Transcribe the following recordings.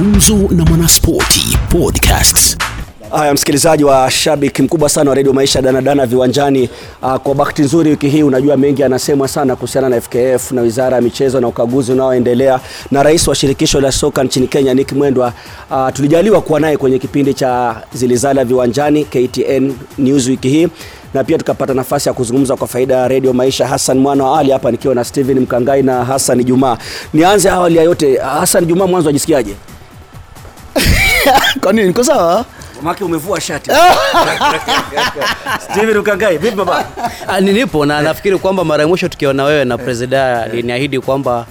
Gumzo na Mwanaspoti Podcasts. Haya, msikilizaji wa shabiki mkubwa sana wa redio Maisha danadana viwanjani. Uh, kwa bahati nzuri wiki hii unajua mengi anasemwa sana kuhusiana na FKF na wizara ya michezo na ukaguzi unaoendelea na rais wa shirikisho la soka nchini Kenya Nick Mwendwa. Uh, tulijaliwa kuwa naye kwenye kipindi cha Zilizala viwanjani KTN News wiki hii na pia tukapata nafasi ya kuzungumza kwa faida ya redio Maisha. Hassan mwana wa Ali hapa nikiwa na Steven Mkangai na Hassan Juma. Nianze awali ya yote, Hassan Juma, mwanzo ajisikiaje? Kwa nini? Niko sawa? Maki umevua shati. Steven Rukangai, vipi baba? Ah, Nilipo na nafikiri kwamba mara ya mwisho tukiona wewe na presida aliniahidi kwamba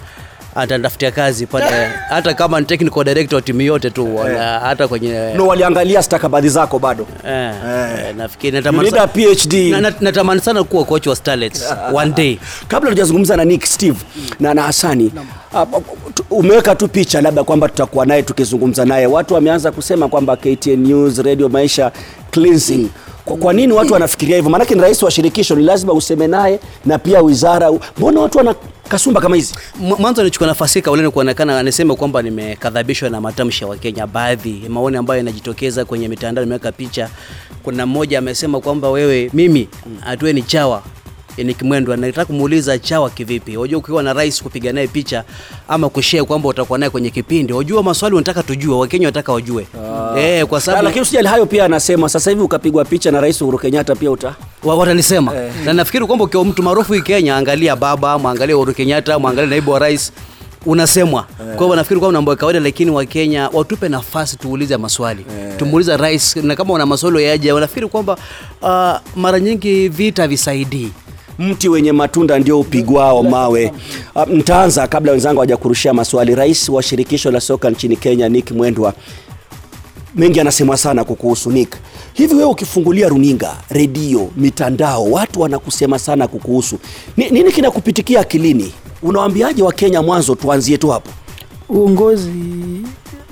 atanitafutia kazi pale hata kama ni technical director wa timu yote tu wala hata kwenye No, waliangalia stakabadhi zako bado. eh, eh, nafikiri natamani need a sa- PhD. na- na- natamani sana kuwa coach wa Starlets one day. Kabla tujazungumza na Nick Steve na na Hasani, no. tu- umeweka tu picha labda kwamba tutakuwa naye tukizungumza naye. Watu wameanza kusema kwamba KTN News, Radio Maisha cleansing. Kwa, kwa nini watu wanafikiria hivyo? Maanake ni rais wa shirikisho, ni lazima useme naye na pia wizara. Mbona watu wana kasumba kama hizi? Mwanzo nichukua nafasi hii kauleni kuonekana aniseme kwamba nimekadhabishwa na matamshi ya Wakenya, baadhi maoni ambayo yanajitokeza kwenye mitandao. Nimeweka picha, kuna mmoja amesema kwamba wewe, mimi atue ni chawa ni Mwendwa. Nataka kumuuliza chawa kivipi? Unajua, ukiwa na rais kupiga naye picha ama kushare kwamba utakuwa naye kwenye kipindi, unajua maswali unataka tujue, Wakenya wanataka wajue eh, kwa Ah, sababu Lakini usijali hayo, pia anasema sasa hivi ukapigwa picha na rais Uhuru Kenyatta pia uta watanisema eh. na nafikiri kwamba ukiwa mtu maarufu Kenya, angalia baba, mwangalie Uhuru Kenyatta, mwangalie naibu wa rais unasemwa. Kwa hivyo nafikiri kwamba mambo ya kawaida, lakini Wakenya watupe nafasi tuulize maswali, tumuulize rais, na kama una maswali yaje. Nafikiri kwamba uh, mara nyingi vita visaidii mti wenye matunda ndio upigwao mawe. Ntaanza kabla wenzangu hawajakurushia maswali. Rais wa shirikisho la soka nchini Kenya Nick Mwendwa, mengi anasemwa sana kukuhusu Nick. Hivi wewe ukifungulia runinga, redio, mitandao, watu wanakusema sana kukuhusu. Ni, nini kinakupitikia akilini? Unawaambiaje Wakenya mwanzo? Tuanzie tu hapo. uongozi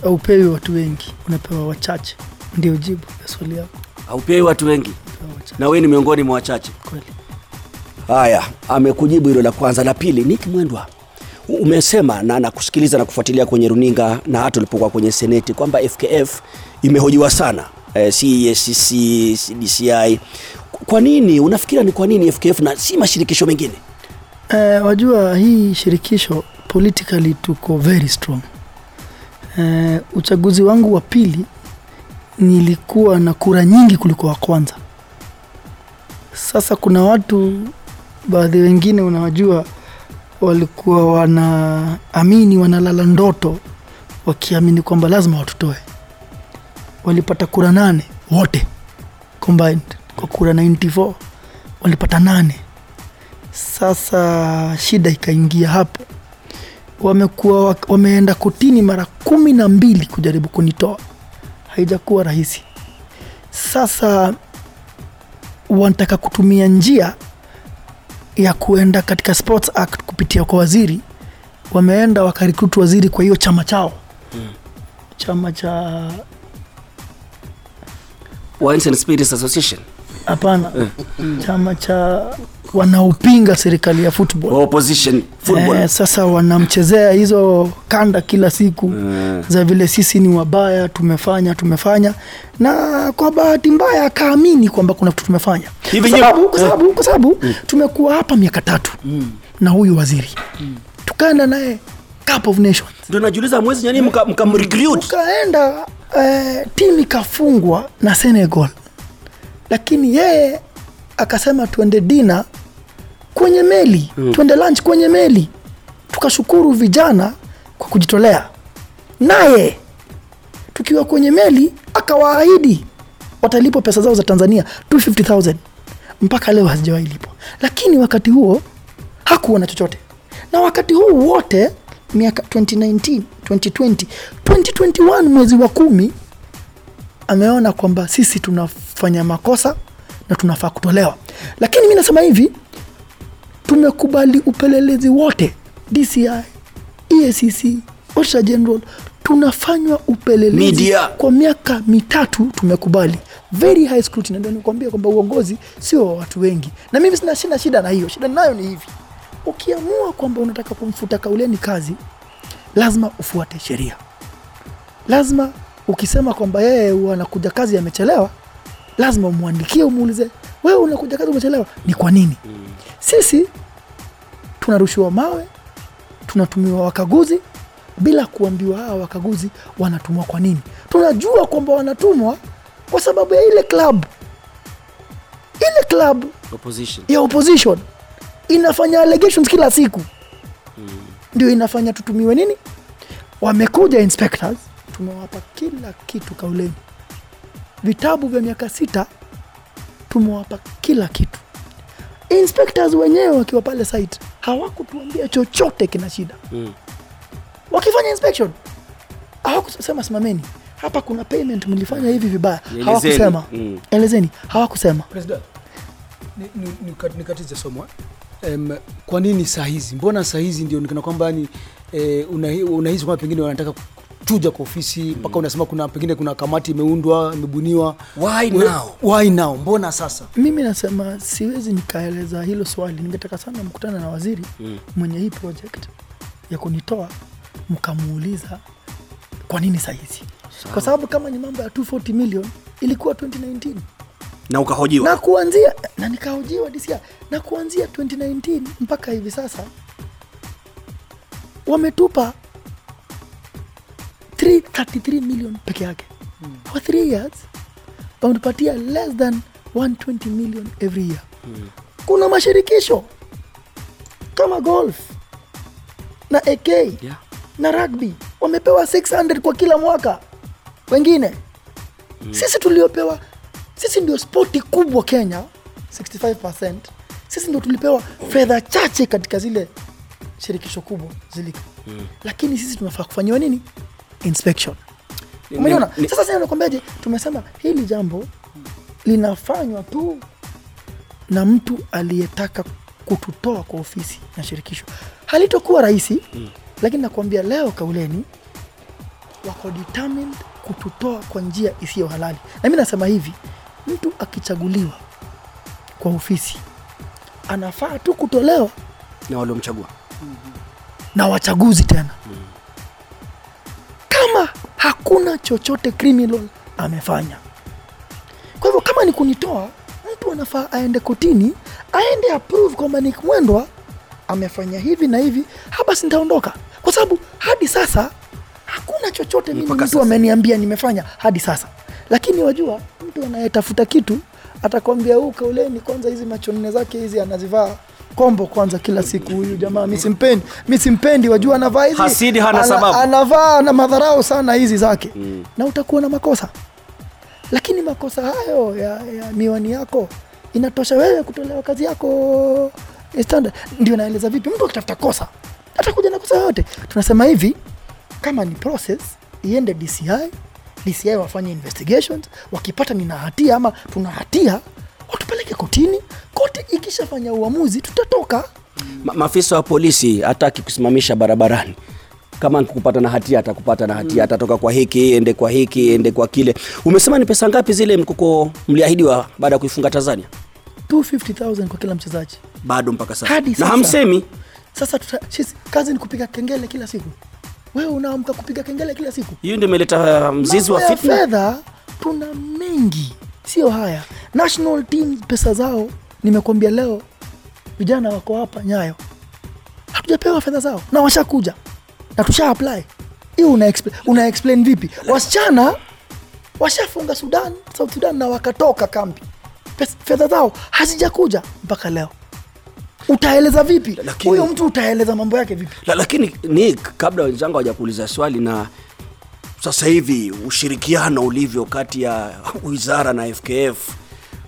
haupewi watu wengi, unapewa wachache. Ndio jibu ya swali yako. Haupewi watu wengi, na wewe ni miongoni mwa wachache. Kweli. Haya, amekujibu hilo la kwanza. La pili, Nick Mwendwa, umesema na nakusikiliza na kufuatilia kwenye runinga na hata ulipokuwa kwenye seneti kwamba FKF imehojiwa sana eh, CEACC, DCI. Kwa nini unafikira ni kwa nini FKF na si mashirikisho mengine? Eh, wajua hii shirikisho politically tuko very strong. Eh, uchaguzi wangu wa pili nilikuwa na kura nyingi kuliko wa kwanza. Sasa kuna watu baadhi wengine unawajua walikuwa wanaamini wanalala ndoto wakiamini kwamba lazima watutoe. Walipata kura nane wote combined kwa kura 94 walipata nane. Sasa shida ikaingia hapo, wamekuwa wameenda kotini mara kumi na mbili kujaribu kunitoa, haijakuwa rahisi. Sasa wanataka kutumia njia ya kuenda katika Sports Act kupitia kwa waziri, wameenda wakarikruti waziri kwa hiyo chama chao. Chama cha Wines and Spirits Association hapana, chama cha wanaopinga serikali ya football. Opposition football. Eh, sasa wanamchezea hizo kanda kila siku. Mm. za vile sisi ni wabaya, tumefanya tumefanya, na kwa bahati mbaya akaamini kwamba kuna kitu tumefanya, kwa sababu, kwa sababu, sababu tumekuwa hapa miaka tatu. Na huyu waziri. Tukaenda naye Cup of Nations. Ndio najiuliza mwezi nyani mka, mka eh, timu ikafungwa na Senegal, lakini yeye akasema tuende dina kwenye meli mm. tuende lunch kwenye meli. Tukashukuru vijana kwa kujitolea, naye tukiwa kwenye meli akawaahidi watalipwa pesa zao za Tanzania 250,000 mpaka leo hazijawahi lipwa, lakini wakati huo hakuona chochote, na wakati huu wote miaka 2019 2020 2021 mwezi wa kumi ameona kwamba sisi tunafanya makosa na tunafaa kutolewa. Lakini mi nasema hivi tumekubali upelelezi wote dci EACC Auditor General tunafanywa upelelezi Media. kwa miaka mitatu tumekubali. Very high scrutiny ndio nikwambia kwamba uongozi sio wa watu wengi. Na mimi sina shida shida na hiyo. Shida nayo ni hivi. Ukiamua kwamba unataka kumfuta kauleni kazi lazima ufuate sheria. Lazima ukisema kwamba yeye anakuja kazi amechelewa lazima umwandikie umuulize wewe unakuja kazi umechelewa? Ni kwa nini? Sisi tunarushiwa mawe tunatumiwa wakaguzi bila kuambiwa hawa wakaguzi wanatumwa kwa nini. Tunajua kwamba wanatumwa kwa sababu ya ile club. Ile club opposition. ya opposition inafanya allegations kila siku. Ndio inafanya tutumiwe nini? Wamekuja inspectors tumewapa kila kitu kauleni. Vitabu vya miaka sita tumewapa kila kitu. Inspectors wenyewe wakiwa pale site hawakutuambia chochote kina shida. Mm. wakifanya inspection hawakusema simameni. Hapa kuna payment mlifanya hivi vibaya. Elezeni. hawakusema. Mm. elezeni. Hawakusema. President, ni- ni- nika- nikatize somo Um, kwa nini saa hizi? Mbona saa hizi ndio nikana kwamba ni eh, unahisi unahisi kwamba pengine wanataka kuchuja kwa ofisi mpaka unasema kuna pengine kuna kamati imeundwa imebuniwa. Why now? why now? Mbona sasa? Mimi nasema siwezi nikaeleza hilo swali. Ningetaka sana mkutana na waziri mm. mwenye hii project ya kunitoa mkamuuliza kwa nini sahizi kwa sababu kama ni mambo ya 240 million ilikuwa 2019 na ukahojiwa? Na kuanzia na nikahojiwa DCI na kuanzia 2019 mpaka hivi sasa wametupa 333 million peke yake. For 3 years wametupatia less than 120 million every year. Kuna mashirikisho kama golf na ak Yeah. na rugby. Wamepewa 600 kwa kila mwaka. Wengine mm. sisi tuliopewa sisi ndio spoti kubwa kenya 65 sisi ndio tulipewa fedha chache katika zile shirikisho kubwa zilika. Mm. lakini sisi tunafaa kufanyiwa nini inspection. Umeona? sasa sasa nakwambiaje? Tumesema hili jambo linafanywa tu na mtu aliyetaka kututoa kwa ofisi na shirikisho. Halitokuwa rahisi mm. lakini nakwambia leo kauleni wako determined kututoa kwa njia isiyo halali. Na mi nasema hivi mtu akichaguliwa kwa ofisi anafaa tu kutolewa na waliomchagua. na wachaguzi tena hakuna chochote criminal amefanya. Kwa hivyo kama ni kunitoa mtu anafaa aende kotini aende approve kwamba ni mwendwa amefanya hivi na hivi habasi nitaondoka kwa sababu hadi sasa hakuna chochote mimi mtu ameniambia nimefanya hadi sasa. Lakini wajua mtu anayetafuta kitu atakwambia huu kauleni kwanza hizi macho nne zake hizi anazivaa kombo kwanza kila siku huyu jamaa. Mi simpendi mi simpendi wajua anavaa hizi Hasidi hana sababu. anavaa na madharau sana hizi zake. Mm. na utakuwa na makosa. Lakini makosa hayo ya, ya miwani yako inatosha wewe kutolewa kazi yako eh, standard. Ndio naeleza vipi mtu akitafuta kosa atakuja na kosa yoyote. Tunasema hivi kama ni process iende dci dci wafanye investigations wakipata nina hatia ama tuna hatia watupeleke kotini. Koti ikishafanya uamuzi tutatoka. Ma, maafisa wa polisi hataki kusimamisha barabarani. Kama nikupata na hatia atakupata na hatia. Atatoka kwa hiki ende kwa hiki ende kwa kile. Umesema ni pesa ngapi zile mkuko mliahidiwa baada ya kuifunga tanzania? 250000 kwa kila mchezaji. Bado mpaka sasa. Na hamsemi. Sasa tuta, sisi, kazi ni kupiga kengele kila siku. Wewe unaamka kupiga kengele kila siku. Hiyo ndio imeleta uh, mzizi wa fitna. fedha tuna mengi sio haya. National team pesa zao nimekwambia leo vijana wako hapa nyayo. Hatujapewa fedha zao na washakuja. Na tusha apply. Hiyo una, una explain vipi? Wasichana washafunga sudan south sudan na wakatoka kambi. Fedha zao hazijakuja mpaka leo. Utaeleza vipi? Huyo mtu utaeleza mambo yake vipi? La, lakini ni kabla wenzangu hawajakuuliza swali na sasa hivi ushirikiano ulivyo kati ya wizara na FKF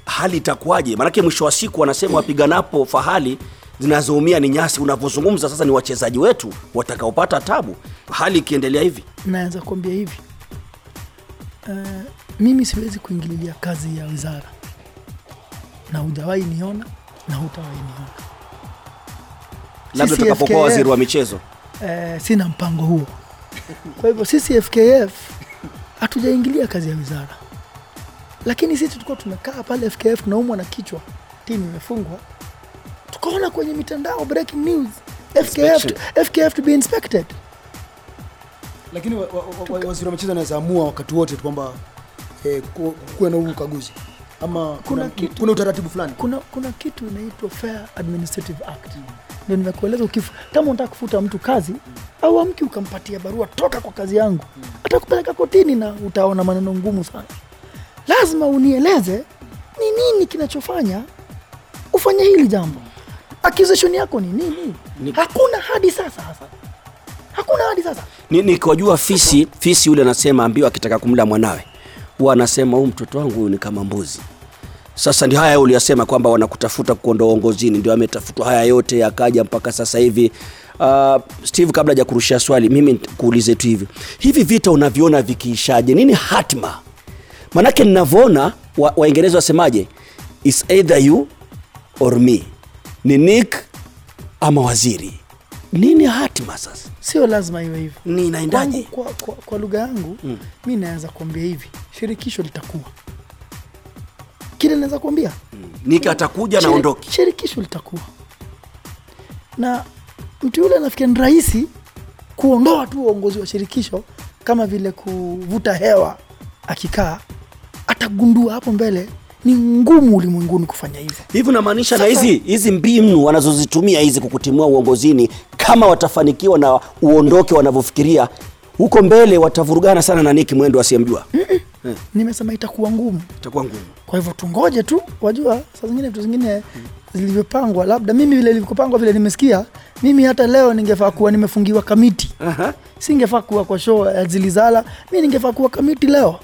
hali itakuwaje? Maanake mwisho wa siku wanasema wapiganapo fahali zinazoumia ni nyasi. Unavyozungumza sasa, ni wachezaji wetu watakaopata tabu hali ikiendelea hivi. naweza kuambia hivi uh, mimi siwezi kuingililia kazi ya wizara na hujawahi niona na hutawahi niona Labda Sisi utakapokuwa waziri wa michezo. Uh, sina mpango huo. Kwa hivyo sisi FKF hatujaingilia kazi ya wizara, lakini sisi tulikuwa tumekaa pale FKF tunaumwa na kichwa, timu imefungwa, tukaona kwenye mitandao breaking news. FKF. FKF to be inspected. lakini wa, wa, wa, wa, waziri wa michezo anaweza amua wakati wote kwamba eh, kuwe na huu ukaguzi. Ama kuna, kitu- kuna utaratibu fulani. Kuna, kuna kitu inaitwa Fair Administrative Act, ndio nimekueleza. Kama unataka kufuta mtu kazi au amki ukampatia barua, toka kwa kazi yangu, atakupeleka kotini na utaona maneno ngumu sana. Lazima unieleze ni nini kinachofanya ufanye hili jambo, accusation yako ni nini? Hakuna hadi sasa, hasa hakuna hadi sasa. Ni- Nikiwajua fisi, fisi yule anasema ambiwa akitaka kumla mwanawe huwa anasema huu mtoto wangu huyu ni kama mbuzi. Sasa ndio haya uliyasema kwamba wanakutafuta kuondoa uongozini, ndio ametafutwa haya yote yakaja mpaka sasa hivi. Uh, Steve, kabla ja kurushia swali, mimi kuulize tu hivi, hivi vita unaviona vikiishaje? Nini hatma? Manake ninavyoona wa- Waingereza wasemaje, is either you or me, ni Nick ama waziri. Nini hatma sasa? Sio lazima iwe hivyo. Ni inaendaje? Kwa, kwa, kwa lugha yangu mm. mi naweza kuambia hivi, shirikisho litakuwa kile naweza kuambia Nika atakuja na ondoki. Shirikisho litakuwa na mtu yule anafikia ni rahisi kuondoa tu uongozi wa shirikisho kama vile kuvuta hewa akikaa, atagundua hapo mbele ni ngumu ulimwenguni kufanya hivyo. hivi unamaanisha na hizi hizi mbinu wanazozitumia hizi kukutimua uongozini kama watafanikiwa na uondoke wanavyofikiria huko mbele watavurugana sana na Nick Mwendo asiyemjua Nimesema itakuwa ngumu. itakuwa ngumu Kwa hivyo tungoje tu, wajua saa zingine vitu zingine zilivyopangwa, labda mimi vile ilivyopangwa vile nimesikia mimi, hata leo ningefaa kuwa nimefungiwa kamiti, Aha. singefaa kuwa kwa show ya Zilizala, mi ningefaa kuwa kamiti leo.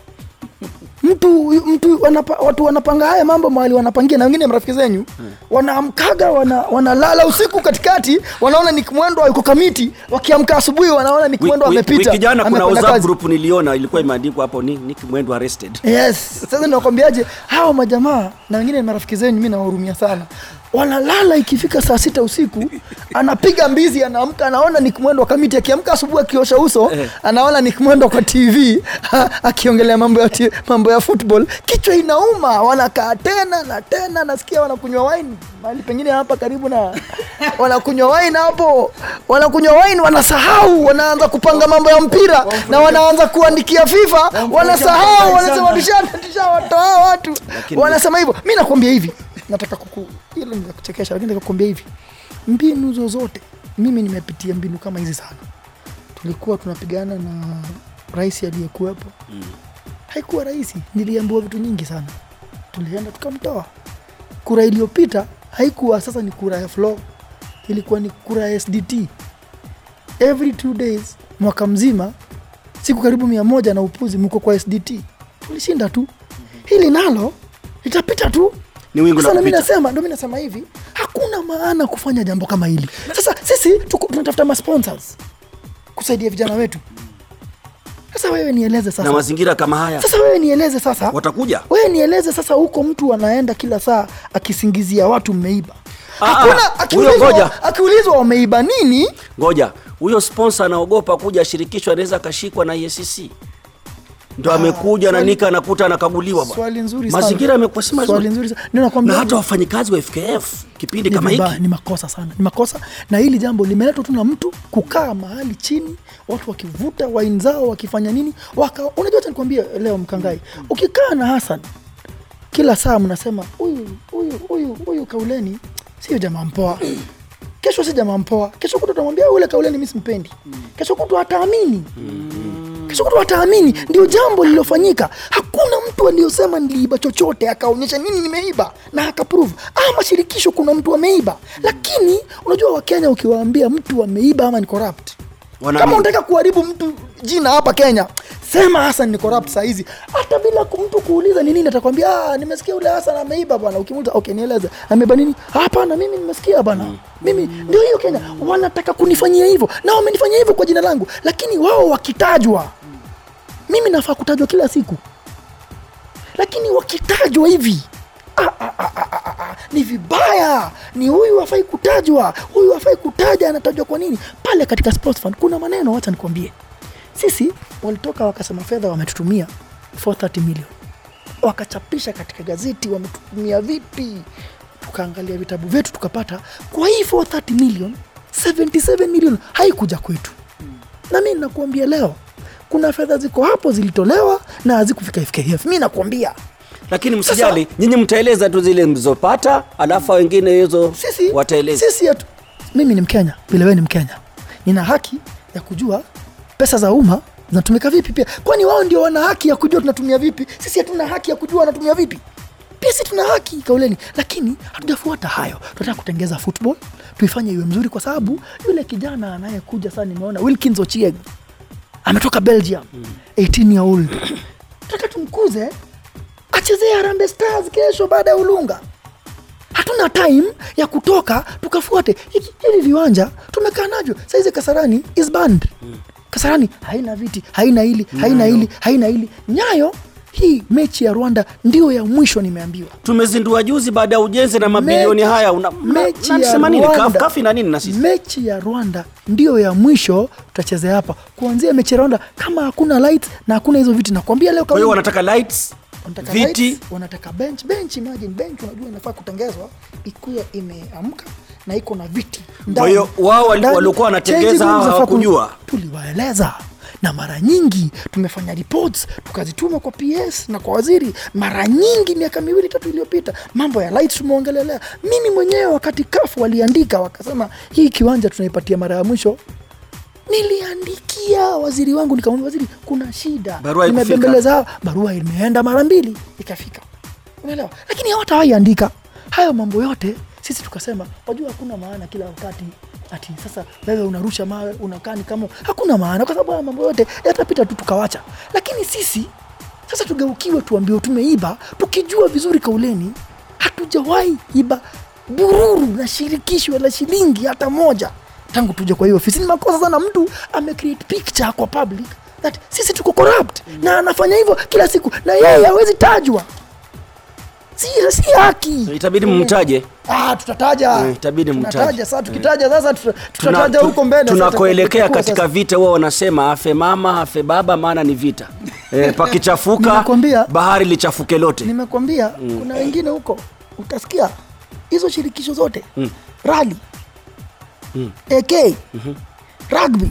Mtu mtu wanapa, watu wanapanga haya mambo mahali wanapangia, na wengine marafiki zenyu. Wanaamkaga wana, wanalala usiku katikati, wanaona ni Mwendo yuko kamiti, wakiamka asubuhi wanaona ni Mwendo amepita, wiki jana kuna WhatsApp group niliona ilikuwa imeandikwa hapo ni Nick Mwendo arrested. Yes, sasa nakwambiaje, hawa majamaa na wengine ni marafiki zenyu, mi nawahurumia sana. Wanalala ikifika saa sita usiku, anapiga mbizi, anaamka, anaona Nick Mwendo wa kamiti. Akiamka asubuhi akiosha uso, anaona Nick Mwendo kwa TV akiongelea mambo ya ti- mambo ya football, kichwa inauma. Wanakaa tena na tena, nasikia wanakunywa wine. Mahali pengine hapa karibu na wanakunywa wine hapo, wanakunywa wine, wanasahau, wanaanza kupanga mambo ya mpira na wanaanza kuandikia FIFA, wanasahau, wanasema tusha- tushawatoa watu, wanasema hivyo. Mi nakwambia hivi, nataka kuku hilo ni kuchekesha, lakini nataka kukuambia hivi, mbinu zozote, mimi nimepitia mbinu kama hizi sana. Tulikuwa tunapigana na rais aliyekuwepo haikuwa rahisi, niliambiwa vitu nyingi sana, tulienda tukamtoa. Kura iliyopita haikuwa sasa ni kura ya floor, ilikuwa ni kura ya SDT. Every two days, mwaka mzima, siku karibu mia moja na upuzi, mko kwa SDT. Tulishinda tu, hili nalo litapita tu. Ni wingu la kupita. nasema, ndio mimi nasema hivi, hakuna maana kufanya jambo kama hili. Sasa sisi tunatafuta masponsors kusaidia vijana wetu. Sasa wewe nieleze sasa. Na mazingira kama haya. Sasa wewe nieleze sasa, watakuja. Wewe nieleze sasa, huko mtu anaenda kila saa akisingizia watu mmeiba. Ah, Hakuna ah, akiulizwa, akiulizwa wameiba nini, ngoja. Huyo sponsor anaogopa kuja shirikisho anaweza akashikwa na EACC ndo amekuja na nika anakuta anakaguliwa bwana. swali nzuri sana. mazingira yamekuwa si mazuri. Swali nzuri sana. Ndio na hata wafanyikazi wa FKF kipindi kama hiki ni makosa sana, ni makosa. Na hili jambo limeletwa tu na mtu kukaa mahali chini, watu wakivuta waini zao wakifanya nini, waka unajua, nikwambie leo Mkangai, ukikaa na Hassan kila saa mnasema huyu huyu huyu huyu Kauleni sio jamaa mpoa kesho si jamaa mpoa, kesho kutu utamwambia ule Kauleni mimi simpendi, kesho kutu hataamini kesho kutu wataamini Ndio jambo lililofanyika. Hakuna mtu aliyosema niliiba chochote akaonyesha nini nimeiba na akaprove. Ama shirikisho kuna mtu ameiba, lakini unajua Wakenya ukiwaambia mtu ameiba ama ni corrupt, Wanaamini. kama unataka kuharibu mtu jina hapa Kenya, sema Hassan ni corrupt saa hizi, hata bila mtu kuuliza ni nini, atakwambia ah, nimesikia ule Hassan ameiba bwana. Ukimuuliza okay, nieleze ameiba nini? Hapana, mimi nimesikia bwana, mimi ndio hiyo Kenya wanataka kunifanyia hivyo, na wamenifanyia hivyo kwa jina langu, lakini wao wakitajwa, mimi nafaa kutajwa kila siku, lakini wakitajwa hivi ah, ah, ni vibaya, ni huyu hafai kutajwa, huyu hafai kutaja, anatajwa kwa nini? Pale katika sports fund kuna maneno, wacha nikwambie, sisi walitoka wakasema fedha wametutumia 430 million, wakachapisha katika gazeti wametutumia vipi, tukaangalia vitabu vyetu tukapata kwa hii 430 million 77 million haikuja kwetu. Na mi nakuambia leo kuna fedha ziko hapo zilitolewa na hazikufika FKF. Mi nakuambia lakini msijali nyinyi mtaeleza tu zile mlizopata alafu wengine hizo wataeleza. sisi mimi ni Mkenya vile wewe ni Mkenya, nina haki ya kujua pesa za umma zinatumika vipi pia, kwani wao ndio wana haki ya kujua tunatumia vipi. Sisi hatuna haki ya kujua wanatumia vipi. Pia sisi tuna haki kauleni, lakini hatujafuata hayo. Tunataka kutengeza football tuifanye iwe mzuri, kwa sababu yule kijana anayekuja sasa, nimeona Wilkins Ochieng ametoka Belgium 18 year old, tunataka tumkuze achezee Harambee Stars kesho baada ya Ulunga. Hatuna time ya kutoka tukafuate hili hivi viwanja. Tumekaa navyo saizi kasarani is banned. Kasarani haina viti haina hili haina hili haina hili. Nyayo hii mechi ya rwanda ndio ya mwisho nimeambiwa. Tumezindua juzi baada ya ujenzi na mabilioni Mechi- haya. Una- mechi na, ya nini Rwanda- kafi na nini na sisi? Mechi ya rwanda ndio ya mwisho tutachezea hapa. Kuanzia mechi ya rwanda kama hakuna lights na hakuna hizo viti nakwambia leo kwa hiyo wanataka lights wanataka viti. lights, wanataka bench. Bench imagine bench unajua inafaa kutengezwa. Ikuwa imeamka na iko na viti. Kwa hiyo wao walikuwa wanatengeza hawakujua? tuliwaeleza. Na mara nyingi tumefanya reports tukazituma kwa ps na kwa waziri. Mara nyingi miaka miwili tatu iliyopita mambo ya lights tumeongelelea. Mimi mwenyewe wakati kafu waliandika wakasema hii kiwanja tunaipatia mara ya mwisho niliandikia waziri wangu nikamwambia waziri kuna shida? Barua nimebembeleza barua imeenda mara mbili ikafika. Unaelewa lakini hawatawaiandika hayo mambo yote sisi tukasema wajua hakuna maana kila wakati ati sasa wewe unarusha mawe unakaa ni kama hakuna maana kwa sababu mambo yote yatapita tu tukawacha. Lakini sisi sasa tugeukiwe tuambiwe tumeiba tukijua vizuri kauleni hatujawahi iba bururu na shirikisho la shilingi hata moja tangu tuje kwa hiyo ofisi ni makosa sana mtu amecreate picture kwa public that sisi tuko corrupt na anafanya hivyo kila siku na yeye hawezi tajwa. Si, si haki. Itabidi mmtaje. Ah, tutataja. Eh, itabidi mtaje. Sasa tukitaja sasa tutataja huko mbele. Tunakoelekea katika vita huwa wanasema afe mama afe baba maana ni vita. E, pakichafuka bahari lichafuke lote. Nimekwambia kuna wengine huko utasikia hizo shirikisho zote mm. rali mm. ak rugby.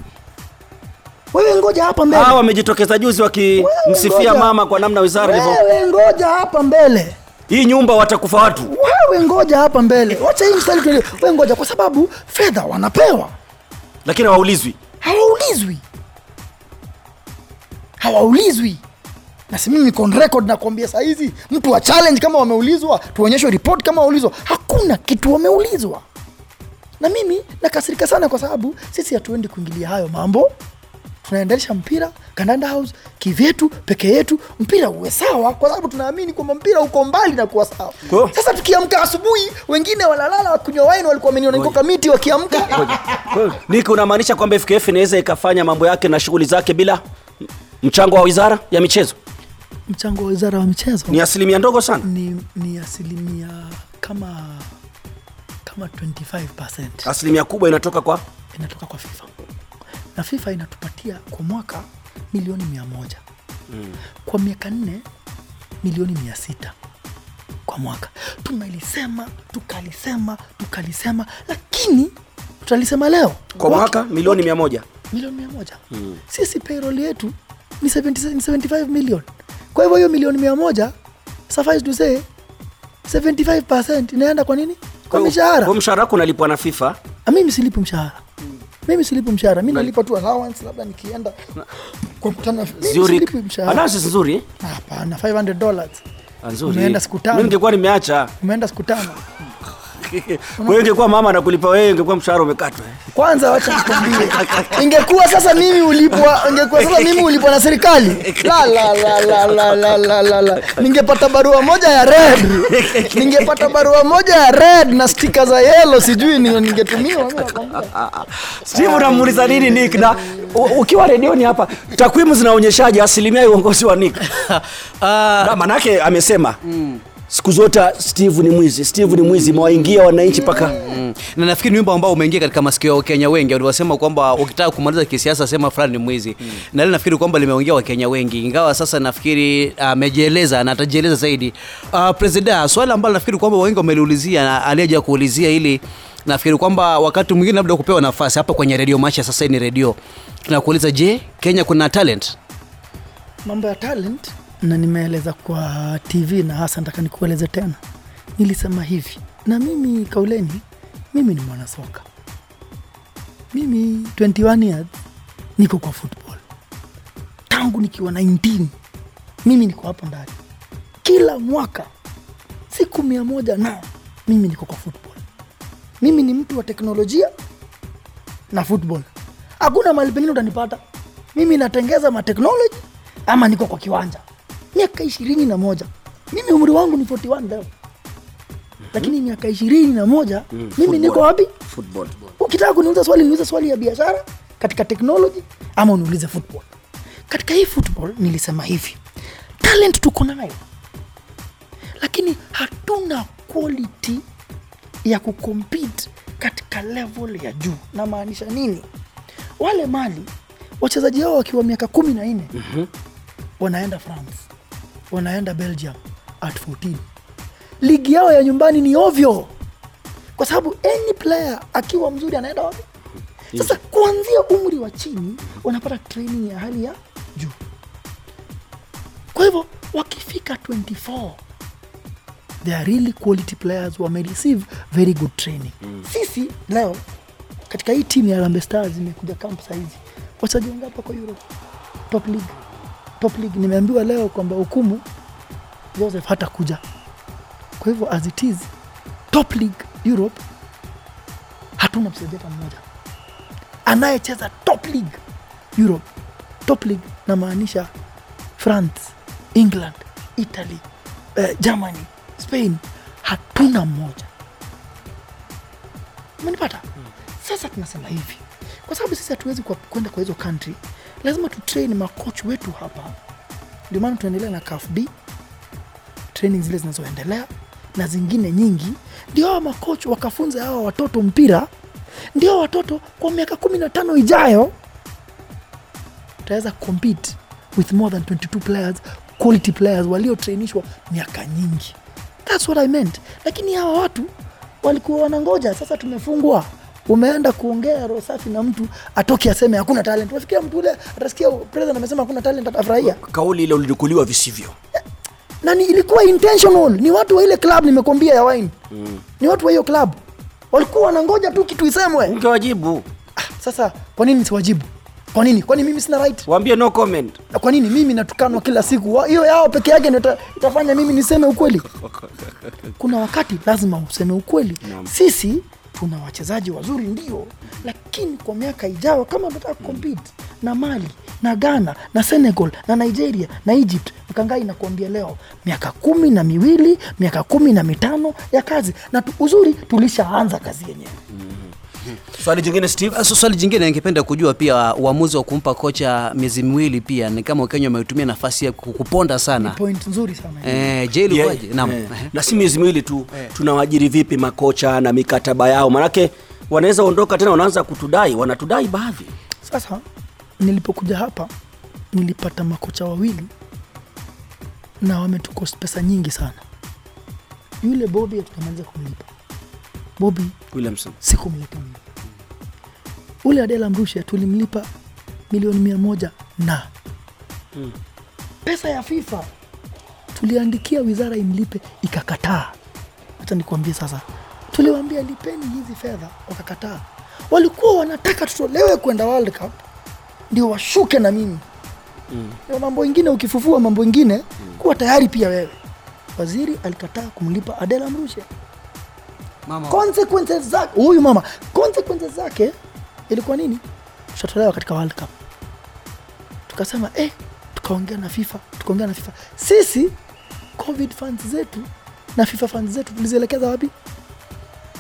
Wewe ngoja hapa mbele. Hawa wamejitokeza juzi wakimsifia mama kwa namna wizara ilivyo. wewe ngoja hapa mbele. Hii nyumba watakufa watu. Wewe ngoja hapa mbele. Wacha hii mstari wewe ngoja kwa sababu fedha wanapewa. Lakini hawaulizwi. Hawaulizwi. Hawaulizwi. Na si mimi kon record nakwambia saa hizi mtu wa challenge kama wameulizwa tuonyeshwe report kama waulizwa, hakuna kitu wameulizwa na mimi nakasirika sana kwa sababu sisi hatuendi kuingilia hayo mambo. Tunaendelesha mpira kandanda house kivyetu peke yetu mpira uwe sawa kwa sababu tunaamini kwamba mpira uko mbali na kuwa sawa. Sasa tukiamka asubuhi wengine walalala wakunywa waini walikuwa wameniona niko kamiti wakiamka. Niki unamaanisha kwamba fkf inaweza ikafanya mambo yake na shughuli zake bila mchango wa wizara ya michezo? Mchango wa wizara wa michezo? Ni asilimia ndogo sana. Ni, ni asilimia kama kama 25 asilimia kubwa inatoka kwa? Inatoka kwa fifa. Na fifa inatupatia kwa mwaka milioni mia moja. Mm. kwa miaka nne milioni mia sita kwa mwaka. Tumelisema tukalisema tukalisema lakini tutalisema leo. Kwa mwaka milioni mia moja? Milioni mia moja. Mm. sisi payroll yetu ni 70 75 million. Kwa hivyo hiyo milioni mia moja suffice to say 75 inaenda kwa nini kwa mishahara Kwa mshahara wako unalipwa na fifa? Ah, mimi silipi mshahara. Mimi silipi mshahara. Mimi nalipa tu allowance labda nikienda kwa mkutano mimi silipi mshahara. Allowance nzuri hapana 500 dollars. Ah, nzuri. Umeenda siku tano. Mimi ningekuwa nimeacha. Umeenda siku tano Kwa ungekuwa ingekuwa mama anakulipa wewe, ungekuwa mshahara umekatwa. kwanza wacha nikwambie ingekuwa sasa mimi ulipwa ingekuwa sasa mimi ulipwa na serikali la la la la la la la la la ningepata barua moja ya red ningepata barua moja ya red na stika za yellow sijui ni ningetumiwa. Steve unamuuliza nini Nick na ukiwa redioni hapa takwimu zinaonyeshaje asilimia ya uongozi wa Nick? Ah, Na manake amesema siku zote Steve ni mwizi, Steve ni mwizi, mwaingia wananchi paka Mm. na nafikiri ni wimbo ambao umeingia katika masikio ya Wakenya wengi waliwasema kwamba ukitaka kumaliza kisiasa sema fulani ni mwizi mm. na ile nafikiri kwamba limeongea Wakenya wengi, ingawa sasa nafikiri amejieleza na atajieleza zaidi. Uh, Presida, swali ambalo nafikiri kwamba wengi wameliulizia na aliyeja kuulizia ili nafikiri kwamba wakati mwingine labda kupewa nafasi hapa kwenye redio Maisha, sasa ni redio, tunakuuliza je, Kenya kuna talent? mambo ya talent na nimeeleza kwa tv na hasa nataka nikueleze tena. Nilisema hivi na mimi kauleni mimi ni mwanasoka. Mimi 21 years niko kwa football. Tangu nikiwa 19 mimi niko hapo ndani. Kila mwaka siku mia moja na mimi niko kwa football. Mimi ni mtu wa teknolojia na football. Hakuna mahali pengine utanipata. Mimi natengeza mateknoloji ama niko kwa kiwanja miaka ishirini na moja. Mimi umri wangu ni 41 leo. Lakini miaka ishirini na moja mimi niko wapi? Football. ukitaka kuniuliza swali niulize swali ya biashara katika teknoloji ama uniulize football. Katika hii football nilisema hivi. Talent tuko nayo. Lakini hatuna quality ya kucompete katika level ya juu. Namaanisha nini? Wale mali wachezaji hao wakiwa miaka kumi na nne wanaenda france wanaenda belgium at 14 ligi yao ya nyumbani ni ovyo. Kwa sababu any player akiwa mzuri anaenda wapi? Sasa kuanzia umri wa chini wanapata training ya hali ya juu. Kwa hivyo wakifika 24 they are really quality players wame receive very good training. Sisi leo katika hii timu ya Harambee Stars imekuja camp saizi wachezaji wangapi kwa Europe? Top league top league nimeambiwa leo kwamba hukumu Joseph hata kuja. Kwa hivyo as it is top league Europe hatuna mchezaji hata mmoja. Anayecheza top league Europe top league namaanisha France England Italy eh, Germany Spain hatuna mmoja. Umenipata? Sasa tunasema hivi kwa sababu sisi hatuwezi kwenda kwa hizo country lazima tutrain makoch wetu hapa. Ndio maana tunaendelea na CAFB training zile zinazoendelea na zingine nyingi. Ndio hawa makoch wakafunze hawa watoto mpira. Ndio watoto kwa miaka kumi na tano ijayo tutaweza compete with more than 22 players quality players waliotrainishwa miaka nyingi. Thats what i meant. Lakini hawa watu walikuwa wanangoja. Sasa tumefungwa umeenda kuongea roho safi na mtu atoke aseme hakuna talent. Unafikiria mtu ule atasikia president amesema hakuna talent atafurahia? Kauli ile ulinukuliwa visivyo. na ni ilikuwa intentional ni watu wa ile club nimekwambia ya wine. Mm. ni watu wa hiyo club. Walikuwa wanangoja tu kitu isemwe. Ungewajibu. ah, sasa kwa nini siwajibu? Kwa nini? Kwani mimi sina right? Waambie no comment. na kwa nini mimi natukanwa kila siku? Hiyo yao peke yake ndio ita- itafanya mimi niseme ukweli. Kuna wakati lazima useme ukweli. Sisi tuna wachezaji wazuri ndio. Lakini kwa miaka ijayo kama tunataka kucompete na mali na ghana na senegal na nigeria na egypt mkangai inakuambia leo miaka kumi na miwili miaka kumi na mitano ya kazi. Na uzuri tulishaanza kazi yenyewe Swali jingine Steve. So, swali jingine ningependa kujua pia uamuzi wa kumpa kocha miezi miwili pia ni kama Wakenya wametumia nafasi ya kuponda sana. point nzuri sana. Eh, je, ilikuwaje? Yeah, Naam. eh. Na si miezi miwili tu tunawajiri vipi makocha na mikataba yao, manake wanaweza ondoka tena, wanaanza kutudai, wanatudai baadhi. Sasa nilipokuja hapa nilipata makocha wawili na wametukost pesa nyingi sana. Yule Bobby hatutamaliza kumlipa. Bobi Williamson. sikumlipa mimi. Ule Adela Mrushe tulimlipa milioni mia moja na pesa ya FIFA tuliandikia wizara imlipe ikakataa. Hata nikuambie sasa, tuliwaambia lipeni hizi fedha, wakakataa. Walikuwa wanataka tutolewe kwenda World Cup ndio washuke na mimi mm. mambo ingine ukifufua mambo ingine mm. kuwa tayari pia wewe. Waziri alikataa kumlipa Adela Mrushe Mama. consequences zake huyu mama. Consequences zake ilikuwa nini? Tutatolewa katika world cup. Tukasema eh, tukaongea na fifa tukaongea na fifa. Sisi covid fans zetu na fifa fans zetu tulizielekeza wapi?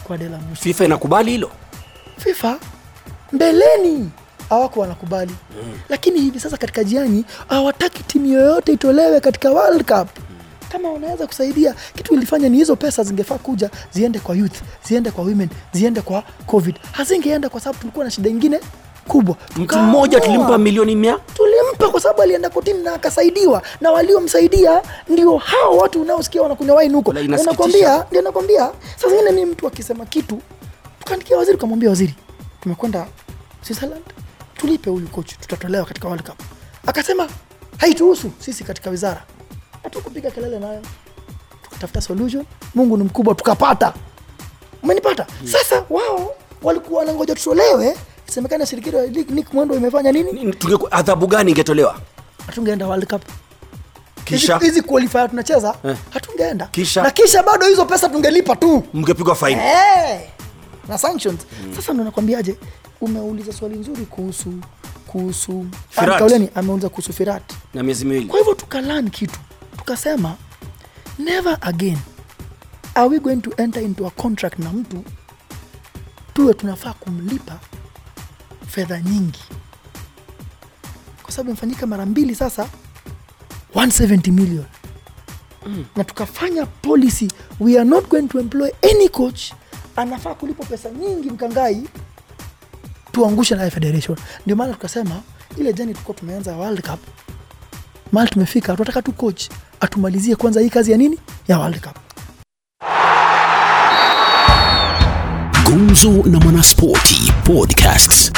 Kwa dela Musa. fifa inakubali hilo? Fifa mbeleni! Hawako wanakubali. Mm. lakini hivi sasa katika jiani hawataki timu yoyote itolewe katika world cup kama wanaweza kusaidia kitu ilifanya ni hizo pesa zingefaa kuja ziende kwa youth ziende kwa women ziende kwa covid. Hazingeenda kwa sababu tulikuwa na shida ingine kubwa. Mtu mmoja tulimpa milioni mia? Tulimpa kwa sababu alienda kotini na akasaidiwa. Na waliomsaidia ndio hao watu unaosikia wanakunywa waini huko. Nakwambia ndio nakwambia. Saa zingine mi mtu akisema kitu tukaandikia waziri ukamwambia waziri tumekwenda switzerland tulipe huyu kochi tutatolewa katika world cup. Akasema haituhusu sisi katika wizara hatukupiga kelele nayo. Tukatafuta solution mungu ni mkubwa tukapata. Umenipata? Sasa wao walikuwa wanangoja tutolewe. Isemekana ya Nick mwendo imefanya nini? Ni- adhabu gani ingetolewa? Hatungeenda world cup. Kisha? hizi qualifier tunacheza Eh. hatungeenda. Kisha? na kisha bado hizo pesa tungelipa tu. Mngepigwa faini hey! na sanctions. Sasa ndo nakwambiaje? Umeuliza swali nzuri kuhusu kuhusu Kauleni ameuliza kuhusu firat. Na miezi miwili. Kwa hivyo tukalan kitu tukasema never again. Are we going to enter into a contract na mtu? Tuwe tunafaa kumlipa fedha nyingi. Kwa sababu imefanyika mara mbili sasa 170 million. Mm. na tukafanya policy we are not going to employ any coach. Anafaa kulipa pesa nyingi mkangai tuangushe naye federation. Ndio maana tukasema ile jani tulikuwa tumeanza world cup mahali tumefika tunataka tu coach atumalizie kwanza hii kazi ya nini ya world cup Gumzo na Mwanaspoti Podcasts.